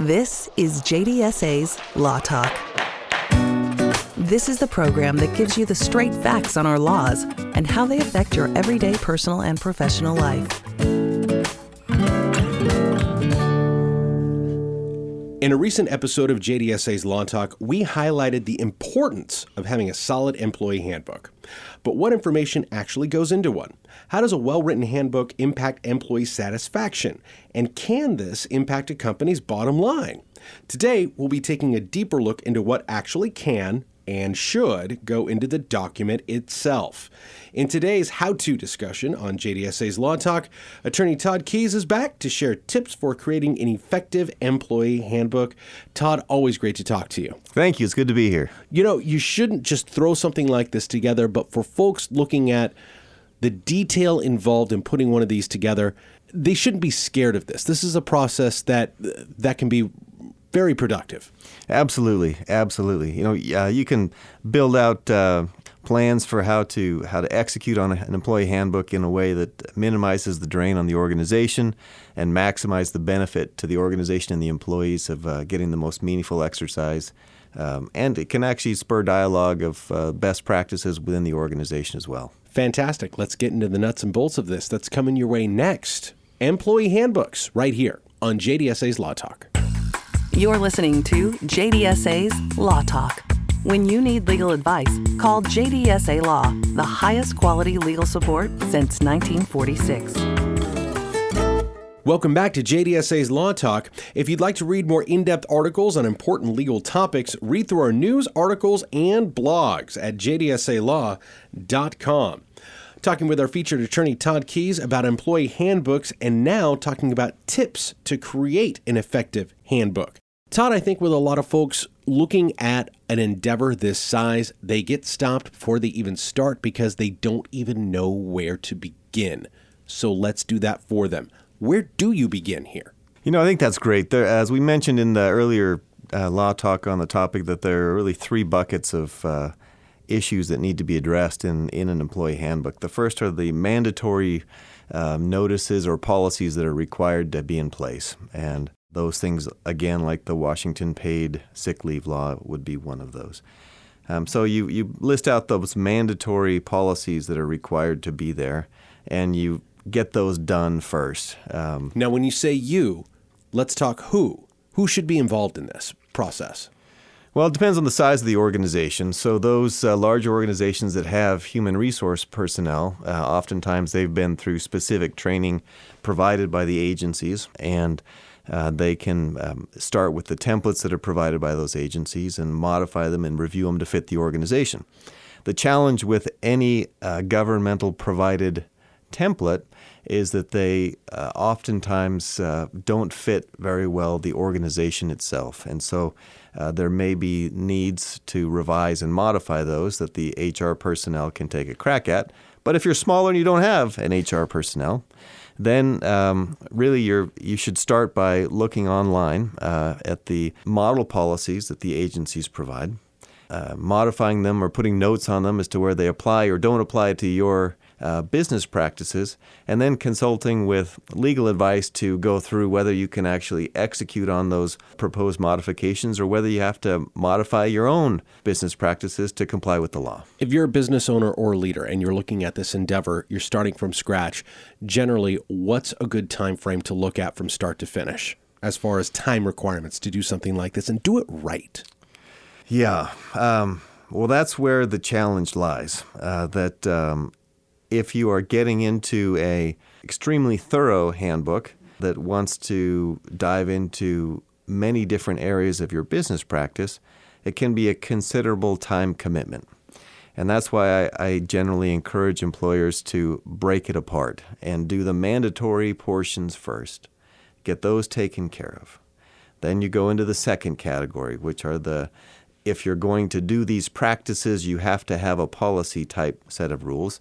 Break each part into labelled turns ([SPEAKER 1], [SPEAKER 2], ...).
[SPEAKER 1] This is JDSA's Law Talk. This is the program that gives you the straight facts on our laws and how they affect your everyday personal and professional life.
[SPEAKER 2] In a recent episode of JDSA's Law Talk, we highlighted the importance of having a solid employee handbook. But what information actually goes into one? How does a well written handbook impact employee satisfaction? And can this impact a company's bottom line? Today, we'll be taking a deeper look into what actually can and should go into the document itself. In today's how to discussion on JDSA's Law Talk, attorney Todd Keys is back to share tips for creating an effective employee handbook. Todd, always great to talk to you.
[SPEAKER 3] Thank you. It's good to be here.
[SPEAKER 2] You know, you shouldn't just throw something like this together, but for folks looking at the detail involved in putting one of these together, they shouldn't be scared of this. This is a process that that can be very productive.
[SPEAKER 3] Absolutely, absolutely. You know, uh, you can build out uh, plans for how to how to execute on an employee handbook in a way that minimizes the drain on the organization and maximize the benefit to the organization and the employees of uh, getting the most meaningful exercise. Um, and it can actually spur dialogue of uh, best practices within the organization as well.
[SPEAKER 2] Fantastic. Let's get into the nuts and bolts of this. That's coming your way next. Employee handbooks, right here on JDSA's Law Talk.
[SPEAKER 1] You're listening to JDSA's Law Talk. When you need legal advice, call JDSA Law, the highest quality legal support since 1946.
[SPEAKER 2] Welcome back to JDSA's Law Talk. If you'd like to read more in depth articles on important legal topics, read through our news, articles, and blogs at jdsalaw.com. Talking with our featured attorney Todd Keys about employee handbooks and now talking about tips to create an effective handbook. Todd, I think with a lot of folks looking at an endeavor this size, they get stopped before they even start because they don't even know where to begin. So let's do that for them. Where do you begin here?
[SPEAKER 3] You know, I think that's great. There, as we mentioned in the earlier uh, law talk on the topic, that there are really three buckets of uh, issues that need to be addressed in, in an employee handbook. The first are the mandatory um, notices or policies that are required to be in place. And those things, again, like the Washington paid sick leave law, would be one of those. Um, so you, you list out those mandatory policies that are required to be there, and you get those done first. Um,
[SPEAKER 2] now, when you say you, let's talk who. Who should be involved in this process?
[SPEAKER 3] Well, it depends on the size of the organization. So, those uh, large organizations that have human resource personnel, uh, oftentimes they've been through specific training provided by the agencies, and uh, they can um, start with the templates that are provided by those agencies and modify them and review them to fit the organization. The challenge with any uh, governmental provided template is that they uh, oftentimes uh, don't fit very well the organization itself. And so uh, there may be needs to revise and modify those that the HR personnel can take a crack at. But if you're smaller and you don't have an HR personnel, then um, really you you should start by looking online uh, at the model policies that the agencies provide, uh, modifying them or putting notes on them as to where they apply or don't apply to your uh, business practices, and then consulting with legal advice to go through whether you can actually execute on those proposed modifications or whether you have to modify your own business practices to comply with the law.
[SPEAKER 2] If you're a business owner or leader and you're looking at this endeavor, you're starting from scratch, generally, what's a good time frame to look at from start to finish as far as time requirements to do something like this and do it right?
[SPEAKER 3] Yeah. Um, well, that's where the challenge lies. Uh, that um, if you are getting into a extremely thorough handbook that wants to dive into many different areas of your business practice, it can be a considerable time commitment. And that's why I, I, generally encourage employers to break it apart and do the mandatory portions first. Get those taken care of. Then you go into the second category, which are the if you're going to do these practices, you have to have a policy type set of rules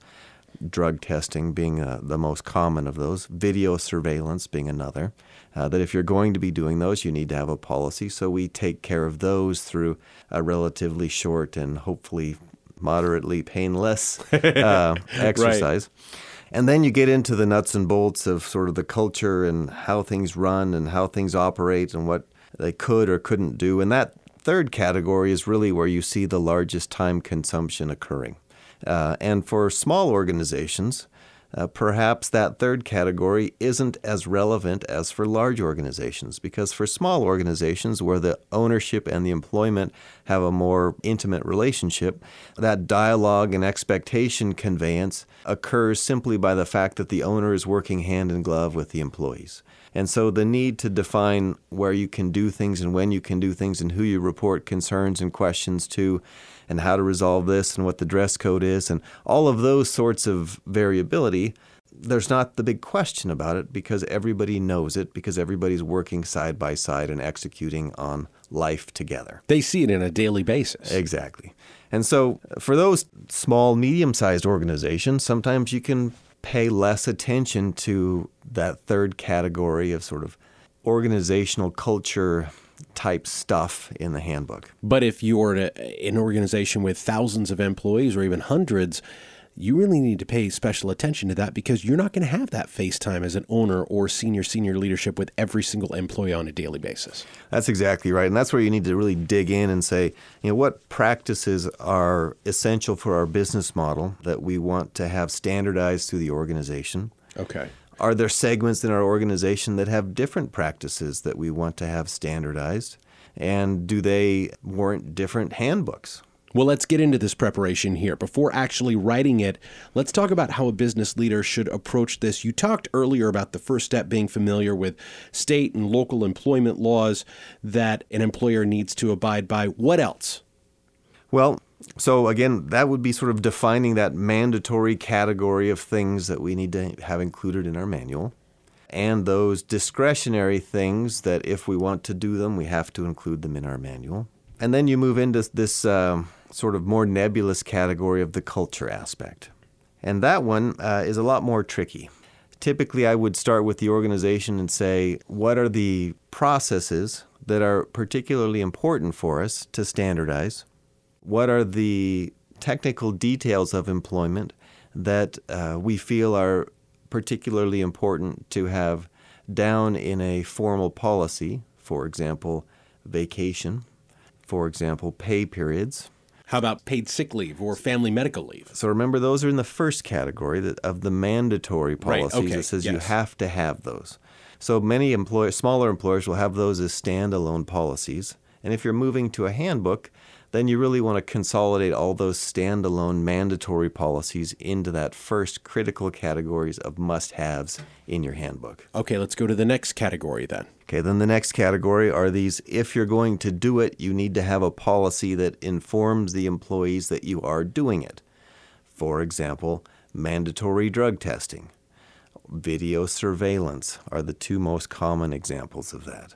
[SPEAKER 3] drug testing being uh, the most common of those, video surveillance being another. Uh, that if you're going to be doing those, you need to have a policy. So we take care of those through a relatively short and hopefully moderately painless uh, exercise. Right. And then you get into the nuts and bolts of sort of the culture and how things run and how things operate and what they could or couldn't do. And that third category is really where you see the largest time consumption occurring. Uh, and for small organizations, uh, perhaps that third category isn't as relevant as for large organizations because for small organizations where the ownership and the employment have a more intimate relationship, that dialogue and expectation conveyance occurs simply by the fact that the owner is working hand in glove with the employees. And so the need to define where you can do things and when you can do things and who you report concerns and questions to and how to resolve this and what the dress code is and all of those sorts of variability there's not the big question about it because everybody knows it because everybody's working side by side and executing on life together.
[SPEAKER 2] They see it in a daily basis.
[SPEAKER 3] Exactly. And so for those small, medium sized organizations, sometimes you can pay less attention to that third category of sort of organizational culture type stuff in the handbook.
[SPEAKER 2] But if you're an organization with thousands of employees or even hundreds, you really need to pay special attention to that because you're not going to have that FaceTime as an owner or senior senior leadership with every single employee on a daily basis.
[SPEAKER 3] That's exactly right. And that's where you need to really dig in and say, you know, what practices are essential for our business model that we want to have standardized through the organization?
[SPEAKER 2] Okay.
[SPEAKER 3] Are there segments in our organization that have different practices that we want to have standardized? And do they warrant different handbooks?
[SPEAKER 2] Well, let's get into this preparation here. Before actually writing it, let's talk about how a business leader should approach this. You talked earlier about the first step being familiar with state and local employment laws that an employer needs to abide by. What else?
[SPEAKER 3] Well, so again, that would be sort of defining that mandatory category of things that we need to have included in our manual. And those discretionary things that if we want to do them, we have to include them in our manual. And then you move into this um, sort of more nebulous category of the culture aspect. And that one uh, is a lot more tricky. Typically, I would start with the organization and say, what are the processes that are particularly important for us to standardize? What are the technical details of employment that uh, we feel are particularly important to have down in a formal policy? For example, vacation, for example, pay periods
[SPEAKER 2] how about paid sick leave or family medical leave?
[SPEAKER 3] So remember, those are in the first category of the mandatory policies.
[SPEAKER 2] Right, okay.
[SPEAKER 3] It says
[SPEAKER 2] yes.
[SPEAKER 3] you have to have those. So many employers, smaller employers will have those as standalone policies. And if you're moving to a handbook, then you really want to consolidate all those standalone mandatory policies into that first critical categories of must haves in your handbook.
[SPEAKER 2] Okay, let's go to the next category then.
[SPEAKER 3] Okay, then the next category are these if you're going to do it, you need to have a policy that informs the employees that you are doing it. For example, mandatory drug testing, video surveillance are the two most common examples of that.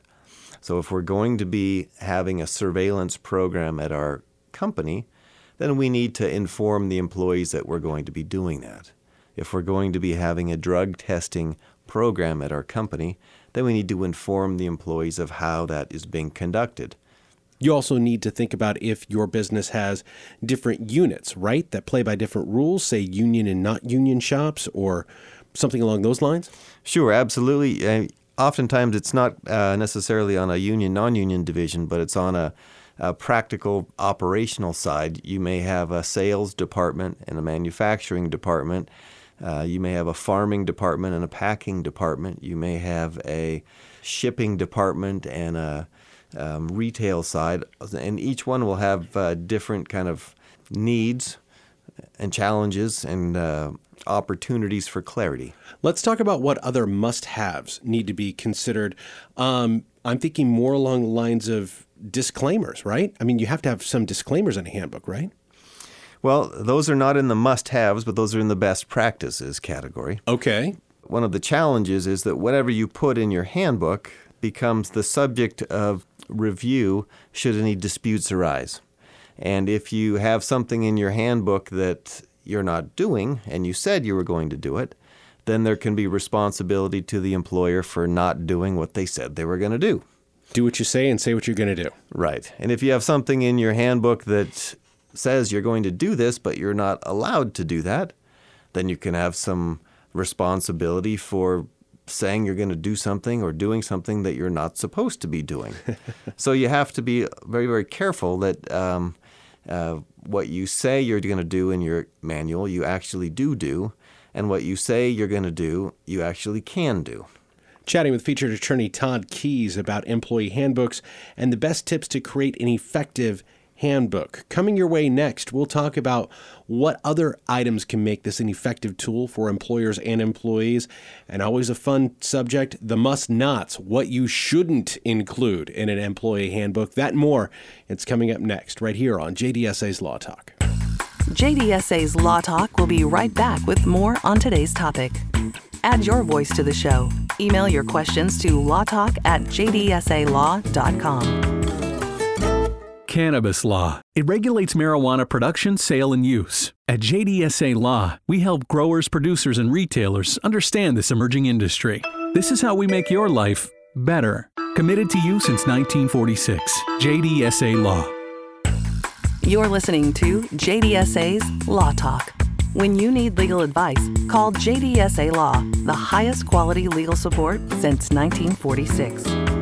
[SPEAKER 3] So if we're going to be having a surveillance program at our company, then we need to inform the employees that we're going to be doing that. If we're going to be having a drug testing program at our company, then we need to inform the employees of how that is being conducted.
[SPEAKER 2] You also need to think about if your business has different units, right, that play by different rules, say union and not union shops or something along those lines?
[SPEAKER 3] Sure, absolutely. Oftentimes it's not uh, necessarily on a union non union division, but it's on a, a, practical operational side. You may have a sales department and a manufacturing department. Uh, you may have a farming department and a packing department. You may have a shipping department and a um, retail side, and each one will have uh, different kind of needs and challenges and uh, opportunities for clarity.
[SPEAKER 2] Let's talk about what other must haves need to be considered. Um, I'm thinking more along the lines of disclaimers, right? I mean, you have to have some disclaimers in a handbook, right?
[SPEAKER 3] Well, those are not in the must haves, but those are in the best practices category.
[SPEAKER 2] Okay.
[SPEAKER 3] One of the challenges is that whatever you put in your handbook becomes the subject of review should any disputes arise. And if you have something in your handbook that you're not doing and you said you were going to do it, then there can be responsibility to the employer for not doing what they said they were going to do.
[SPEAKER 2] Do what you say and say what you're going to do.
[SPEAKER 3] Right. And if you have something in your handbook that says you're going to do this, but you're not allowed to do that, then you can have some responsibility for saying you're going to do something or doing something that you're not supposed to be doing. so you have to be very, very careful that um, uh, what you say you're going to do in your manual, you actually do do, and what you say you're going to do, you actually can do.
[SPEAKER 2] Chatting with featured attorney Todd Keys about employee handbooks and the best tips to create an effective handbook. Coming your way next, we'll talk about what other items can make this an effective tool for employers and employees. And always a fun subject the must nots, what you shouldn't include in an employee handbook. That more. It's coming up next, right here on JDSA's Law Talk.
[SPEAKER 1] JDSA's Law Talk will be right back with more on today's topic. Add your voice to the show. Email your questions to lawtalk at jdsalaw.com.
[SPEAKER 4] Cannabis law. It regulates marijuana production, sale, and use. At JDSA Law, we help growers, producers, and retailers understand this emerging industry. This is how we make your life better. Committed to you since 1946. JDSA Law.
[SPEAKER 1] You're listening to JDSA's Law Talk. When you need legal advice, call JDSA Law, the highest quality legal support since 1946.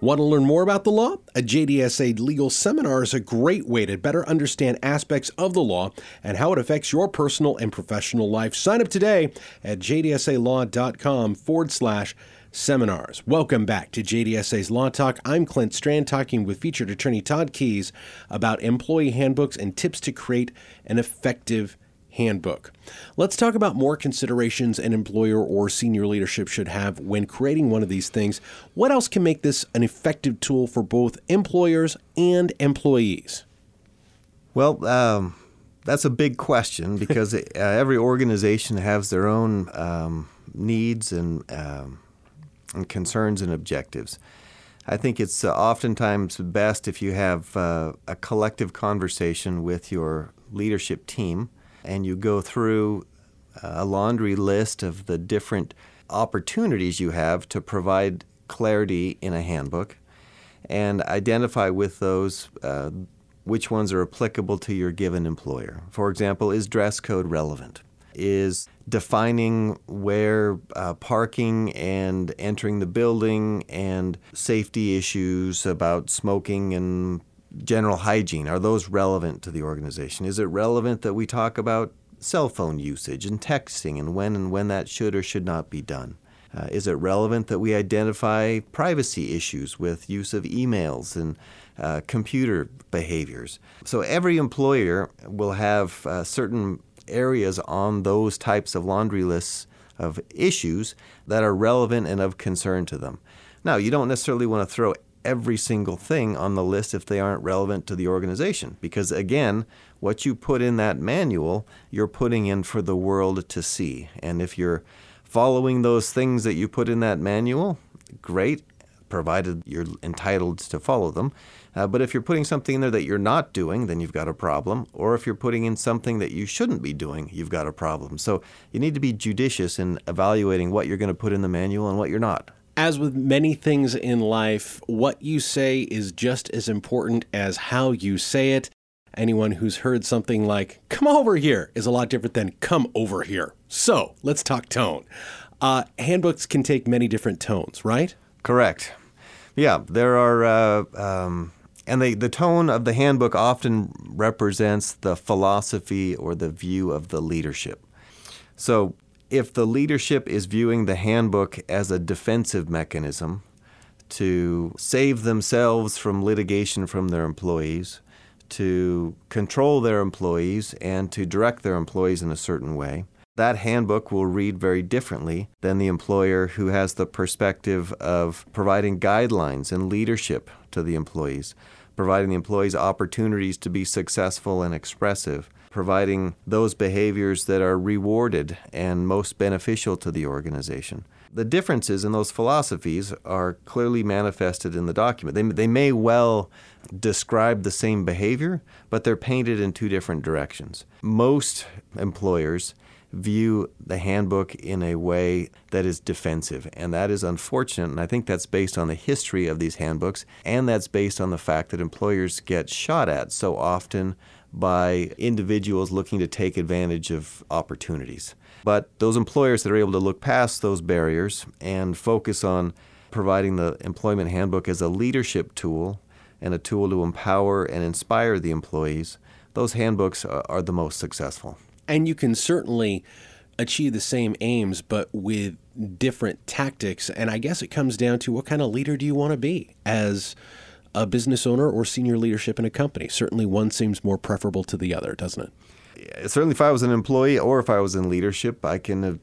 [SPEAKER 2] Want to learn more about the law? A JDSA legal seminar is a great way to better understand aspects of the law and how it affects your personal and professional life. Sign up today at jdsalaw.com forward slash seminars. Welcome back to JDSA's Law Talk. I'm Clint Strand talking with featured attorney Todd Keys about employee handbooks and tips to create an effective handbook. Let's talk about more considerations an employer or senior leadership should have when creating one of these things. What else can make this an effective tool for both employers and employees?
[SPEAKER 3] Well, um, that's a big question because uh, every organization has their own um, needs and, um, and concerns and objectives. I think it's uh, oftentimes best if you have uh, a collective conversation with your leadership team and you go through a laundry list of the different opportunities you have to provide clarity in a handbook and identify with those uh, which ones are applicable to your given employer. For example, is dress code relevant? Is defining where uh, parking and entering the building and safety issues about smoking and general hygiene, are those relevant to the organization? Is it relevant that we talk about cell phone usage and texting and when and when that should or should not be done? Uh, is it relevant that we identify privacy issues with use of emails and uh, computer behaviors? So every employer will have uh, certain areas on those types of laundry lists of issues that are relevant and of concern to them. Now, you don't necessarily want to throw every single thing on the list if they aren't relevant to the organization. Because again, what you put in that manual, you're putting in for the world to see. And if you're following those things that you put in that manual, great, provided you're entitled to follow them. Uh, but if you're putting something in there that you're not doing, then you've got a problem. Or if you're putting in something that you shouldn't be doing, you've got a problem. So you need to be judicious in evaluating what you're going to put in the manual and what you're not
[SPEAKER 2] as with many things in life, what you say is just as important as how you say it. Anyone who's heard something like, come over here, is a lot different than come over here. So let's talk tone. Uh, handbooks can take many different tones, right?
[SPEAKER 3] Correct. Yeah, there are, uh, um, and they, the tone of the handbook often represents the philosophy or the view of the leadership. So if the leadership is viewing the handbook as a defensive mechanism to save themselves from litigation from their employees, to control their employees, and to direct their employees in a certain way, that handbook will read very differently than the employer who has the perspective of providing guidelines and leadership to the employees, providing the employees opportunities to be successful and expressive, providing those behaviors that are rewarded and most beneficial to the organization. The differences in those philosophies are clearly manifested in the document. They, they may well describe the same behavior, but they're painted in two different directions. Most employers view the handbook in a way that is defensive. And that is unfortunate. And I think that's based on the history of these handbooks. And that's based on the fact that employers get shot at so often by individuals looking to take advantage of opportunities. But those employers that are able to look past those barriers and focus on providing the employment handbook as a leadership tool and a tool to empower and inspire the employees, those handbooks are the most successful.
[SPEAKER 2] And you can certainly achieve the same aims, but with different tactics. And I guess it comes down to what kind of leader do you want to be as a business owner or senior leadership in a company? Certainly one seems more preferable to the other, doesn't it?
[SPEAKER 3] Certainly, if I was an employee or if I was in leadership, I can uh,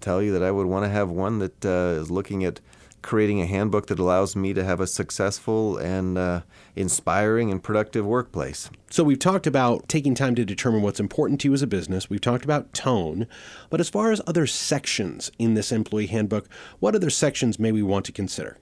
[SPEAKER 3] tell you that I would want to have one that uh, is looking at creating a handbook that allows me to have a successful and uh, inspiring and productive workplace.
[SPEAKER 2] So, we've talked about taking time to determine what's important to you as a business. We've talked about tone. But as far as other sections in this employee handbook, what other sections may we want to consider?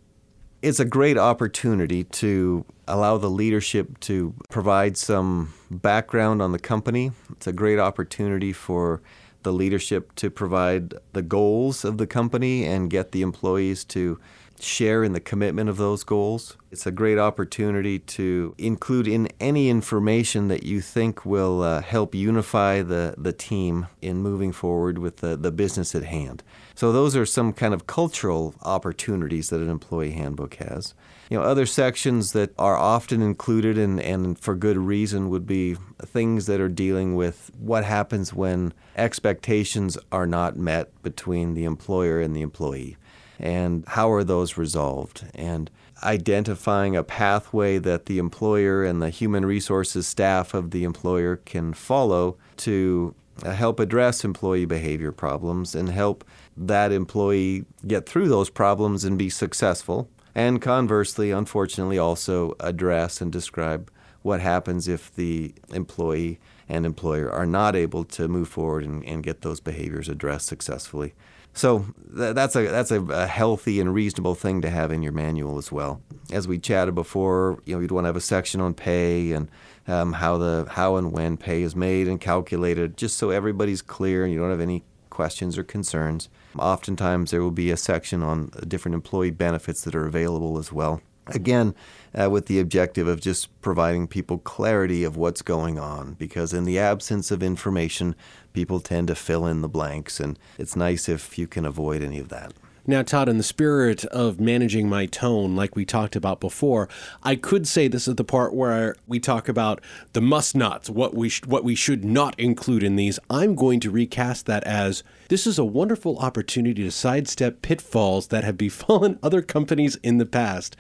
[SPEAKER 3] It's a great opportunity to allow the leadership to provide some background on the company. It's a great opportunity for the leadership to provide the goals of the company and get the employees to share in the commitment of those goals. It's a great opportunity to include in any information that you think will uh, help unify the, the team in moving forward with the, the business at hand. So, those are some kind of cultural opportunities that an employee handbook has. You know, other sections that are often included and, and for good reason would be things that are dealing with what happens when expectations are not met between the employer and the employee and how are those resolved and identifying a pathway that the employer and the human resources staff of the employer can follow to help address employee behavior problems and help that employee get through those problems and be successful. And conversely, unfortunately, also address and describe what happens if the employee and employer are not able to move forward and, and get those behaviors addressed successfully. So th- that's a that's a, a, healthy and reasonable thing to have in your manual as well. As we chatted before, you know, you'd want to have a section on pay and um, how the how and when pay is made and calculated, just so everybody's clear and you don't have any questions or concerns. Oftentimes, there will be a section on different employee benefits that are available as well. Again, uh, with the objective of just providing people clarity of what's going on, because in the absence of information, people tend to fill in the blanks, and it's nice if you can avoid any of that.
[SPEAKER 2] Now, Todd, in the spirit of managing my tone, like we talked about before, I could say this is the part where we talk about the must nots, what we sh- what we should not include in these. I'm going to recast that as this is a wonderful opportunity to sidestep pitfalls that have befallen other companies in the past.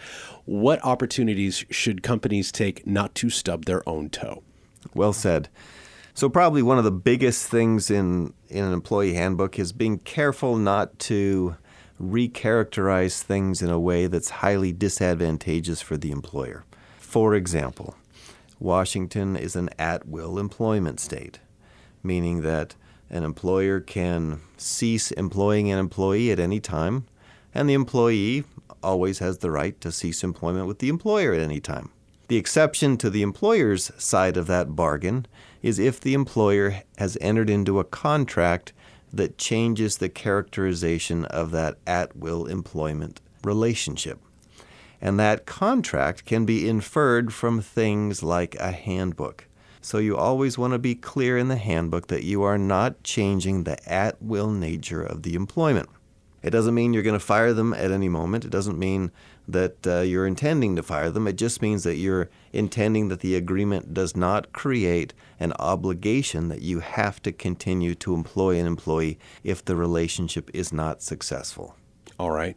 [SPEAKER 2] What opportunities should companies take not to stub their own toe?
[SPEAKER 3] Well said. So probably one of the biggest things in in an employee handbook is being careful not to recharacterize things in a way that's highly disadvantageous for the employer. For example, Washington is an at will employment state, meaning that an employer can cease employing an employee at any time, and the employee always has the right to cease employment with the employer at any time. The exception to the employer's side of that bargain is if the employer has entered into a contract that changes the characterization of that at will employment relationship. And that contract can be inferred from things like a handbook. So you always want to be clear in the handbook that you are not changing the at will nature of the employment. It doesn't mean you're going to fire them at any moment. It doesn't mean that uh, you're intending to fire them. It just means that you're intending that the agreement does not create an obligation that you have to continue to employ an employee if the relationship is not successful.
[SPEAKER 2] All right.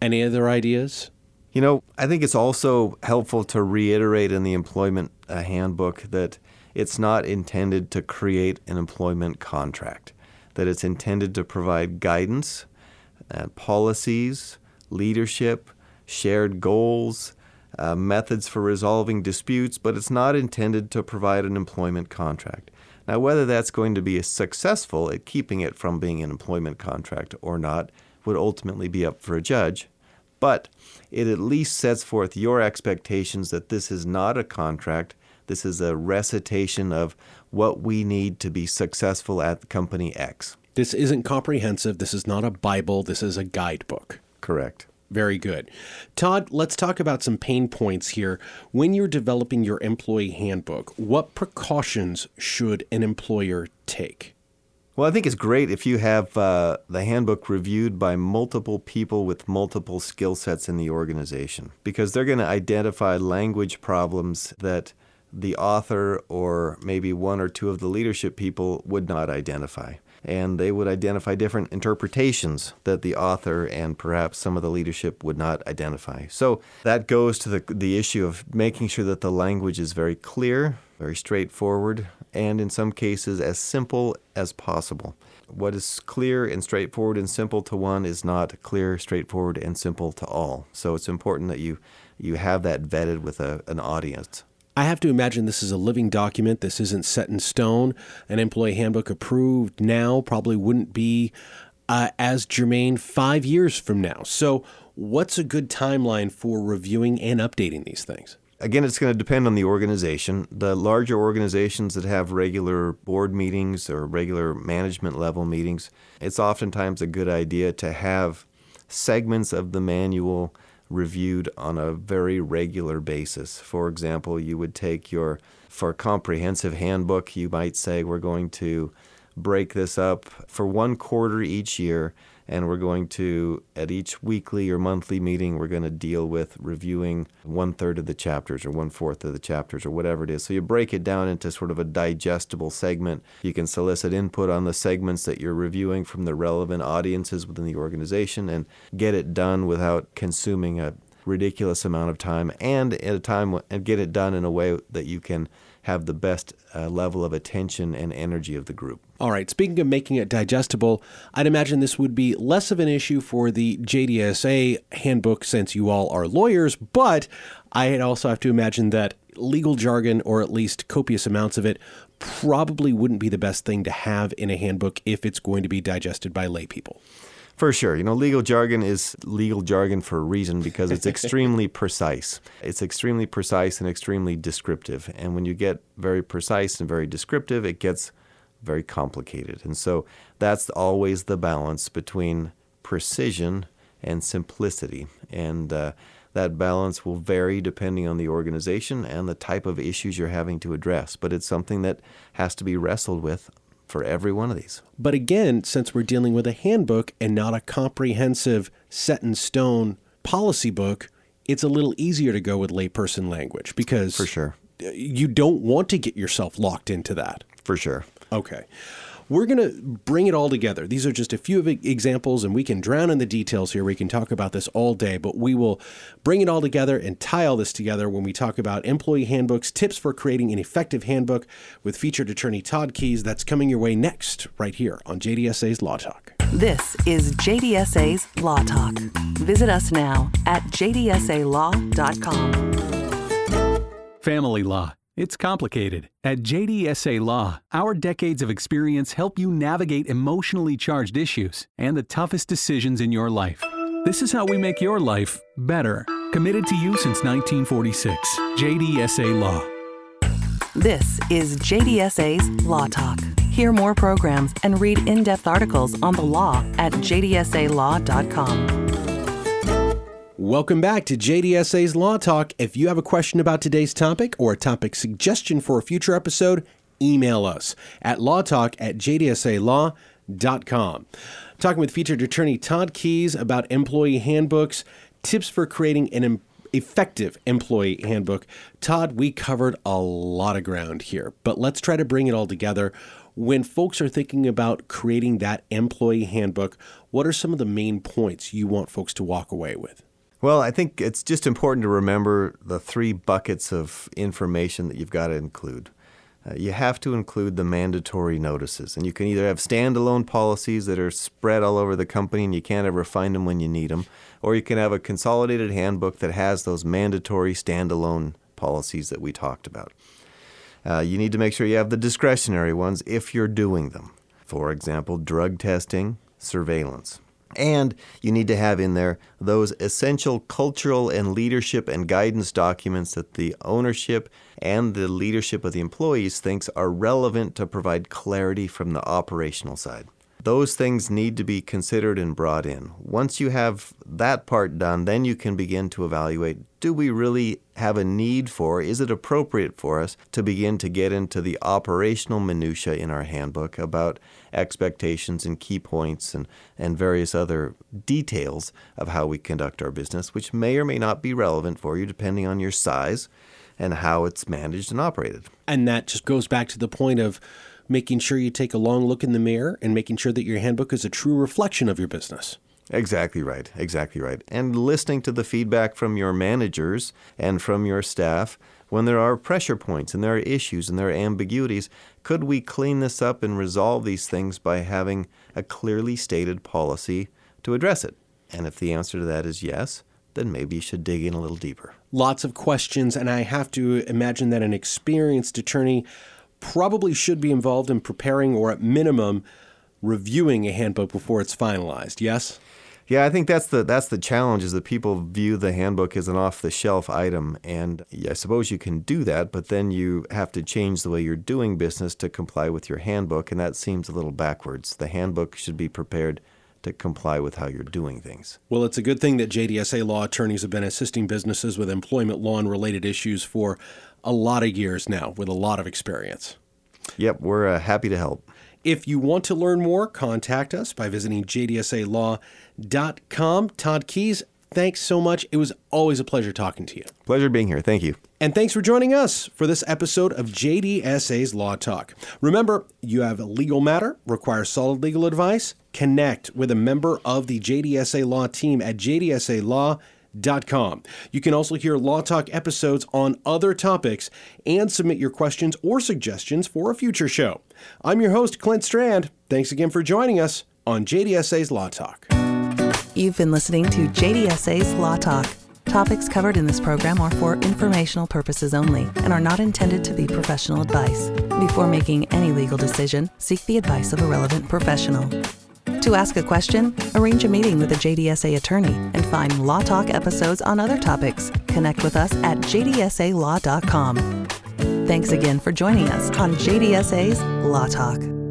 [SPEAKER 2] Any other ideas?
[SPEAKER 3] You know, I think it's also helpful to reiterate in the employment uh, handbook that it's not intended to create an employment contract, that it's intended to provide guidance and policies, leadership, shared goals, uh, methods for resolving disputes, but it's not intended to provide an employment contract. Now, whether that's going to be successful at keeping it from being an employment contract or not would ultimately be up for a judge, but it at least sets forth your expectations that this is not a contract. This is a recitation of what we need to be successful at company X.
[SPEAKER 2] This isn't comprehensive. This is not a Bible. This is a guidebook.
[SPEAKER 3] Correct.
[SPEAKER 2] Very good. Todd, let's talk about some pain points here. When you're developing your employee handbook, what precautions should an employer take?
[SPEAKER 3] Well, I think it's great if you have uh, the handbook reviewed by multiple people with multiple skill sets in the organization because they're going to identify language problems that the author or maybe one or two of the leadership people would not identify. And they would identify different interpretations that the author and perhaps some of the leadership would not identify. So that goes to the, the issue of making sure that the language is very clear, very straightforward, and in some cases as simple as possible. What is clear and straightforward and simple to one is not clear, straightforward, and simple to all. So it's important that you, you have that vetted with a, an audience.
[SPEAKER 2] I have to imagine this is a living document. This isn't set in stone. An employee handbook approved now probably wouldn't be uh, as germane five years from now. So, what's a good timeline for reviewing and updating these things?
[SPEAKER 3] Again, it's going to depend on the organization. The larger organizations that have regular board meetings or regular management level meetings, it's oftentimes a good idea to have segments of the manual reviewed on a very regular basis. For example, you would take your, for comprehensive handbook, you might say, we're going to break this up for one quarter each year and we're going to at each weekly or monthly meeting we're going to deal with reviewing one third of the chapters or one fourth of the chapters or whatever it is so you break it down into sort of a digestible segment you can solicit input on the segments that you're reviewing from the relevant audiences within the organization and get it done without consuming a ridiculous amount of time and at a time and get it done in a way that you can have the best uh, level of attention and energy of the group.
[SPEAKER 2] All right. Speaking of making it digestible, I'd imagine this would be less of an issue for the JDSA handbook since you all are lawyers, but I also have to imagine that legal jargon, or at least copious amounts of it, probably wouldn't be the best thing to have in a handbook if it's going to be digested by lay people.
[SPEAKER 3] For sure. You know, legal jargon is legal jargon for a reason because it's extremely precise. It's extremely precise and extremely descriptive. And when you get very precise and very descriptive, it gets very complicated. And so that's always the balance between precision and simplicity. And uh, that balance will vary depending on the organization and the type of issues you're having to address. But it's something that has to be wrestled with for every one of these.
[SPEAKER 2] But again, since we're dealing with a handbook and not a comprehensive set in stone policy book, it's a little easier to go with layperson language because
[SPEAKER 3] for sure
[SPEAKER 2] you don't want to get yourself locked into that.
[SPEAKER 3] For sure.
[SPEAKER 2] Okay. We're going to bring it all together. These are just a few of examples, and we can drown in the details here. We can talk about this all day, but we will bring it all together and tie all this together when we talk about employee handbooks, tips for creating an effective handbook with featured attorney Todd Keys. That's coming your way next, right here on JDSA's Law Talk.
[SPEAKER 1] This is JDSA's Law Talk. Visit us now at jdsalaw.com.
[SPEAKER 4] Family Law it's complicated. At JDSA Law, our decades of experience help you navigate emotionally charged issues and the toughest decisions in your life. This is how we make your life better. Committed to you since 1946. JDSA Law.
[SPEAKER 1] This is JDSA's Law Talk. Hear more programs and read in depth articles on the law at jdsalaw.com.
[SPEAKER 2] Welcome back to JDSA's Law Talk. If you have a question about today's topic or a topic suggestion for a future episode, email us at lawtalk at jdsalaw.com. Talking with featured attorney Todd Keys about employee handbooks, tips for creating an effective employee handbook. Todd, we covered a lot of ground here, but let's try to bring it all together. When folks are thinking about creating that employee handbook, what are some of the main points you want folks to walk away with?
[SPEAKER 3] Well, I think it's just important to remember the three buckets of information that you've got to include. Uh, you have to include the mandatory notices, and you can either have standalone policies that are spread all over the company and you can't ever find them when you need them, or you can have a consolidated handbook that has those mandatory standalone policies that we talked about. Uh, you need to make sure you have the discretionary ones if you're doing them. For example, drug testing, surveillance. And you need to have in there those essential cultural and leadership and guidance documents that the ownership and the leadership of the employees thinks are relevant to provide clarity from the operational side. Those things need to be considered and brought in. Once you have that part done, then you can begin to evaluate do we really have a need for, is it appropriate for us to begin to get into the operational minutiae in our handbook about expectations and key points and, and various other details of how we conduct our business, which may or may not be relevant for you depending on your size and how it's managed and operated.
[SPEAKER 2] And that just goes back to the point of making sure you take a long look in the mirror and making sure that your handbook is a true reflection of your business.
[SPEAKER 3] Exactly right. Exactly right. And listening to the feedback from your managers and from your staff when there are pressure points and there are issues and there are ambiguities. Could we clean this up and resolve these things by having a clearly stated policy to address it? And if the answer to that is yes, then maybe you should dig in a little deeper.
[SPEAKER 2] Lots of questions, and I have to imagine that an experienced attorney probably should be involved in preparing or at minimum reviewing a handbook before it's finalized. Yes?
[SPEAKER 3] Yeah, I think that's the that's the challenge is that people view the handbook as an off-the-shelf item, and I suppose you can do that, but then you have to change the way you're doing business to comply with your handbook, and that seems a little backwards. The handbook should be prepared to comply with how you're doing things.
[SPEAKER 2] Well, it's a good thing that JDSA law attorneys have been assisting businesses with employment law and related issues for a lot of years now with a lot of experience.
[SPEAKER 3] Yep, we're uh, happy to help.
[SPEAKER 2] If you want to learn more, contact us by visiting jdsalaw.com. Todd Keys, thanks so much. It was always a pleasure talking to you.
[SPEAKER 3] Pleasure being here. Thank you.
[SPEAKER 2] And thanks for joining us for this episode of JDSA's Law Talk. Remember, you have a legal matter, require solid legal advice? Connect with a member of the JDSA Law team at JDSA jdsalaw.com Com. You can also hear Law Talk episodes on other topics and submit your questions or suggestions for a future show. I'm your host, Clint Strand. Thanks again for joining us on JDSA's Law Talk.
[SPEAKER 1] You've been listening to JDSA's Law Talk. Topics covered in this program are for informational purposes only and are not intended to be professional advice. Before making any legal decision, seek the advice of a relevant professional. To ask a question, arrange a meeting with a JDSA attorney and find Law Talk episodes on other topics. Connect with us at jdsalaw.com. Thanks again for joining us on JDSA's Law Talk.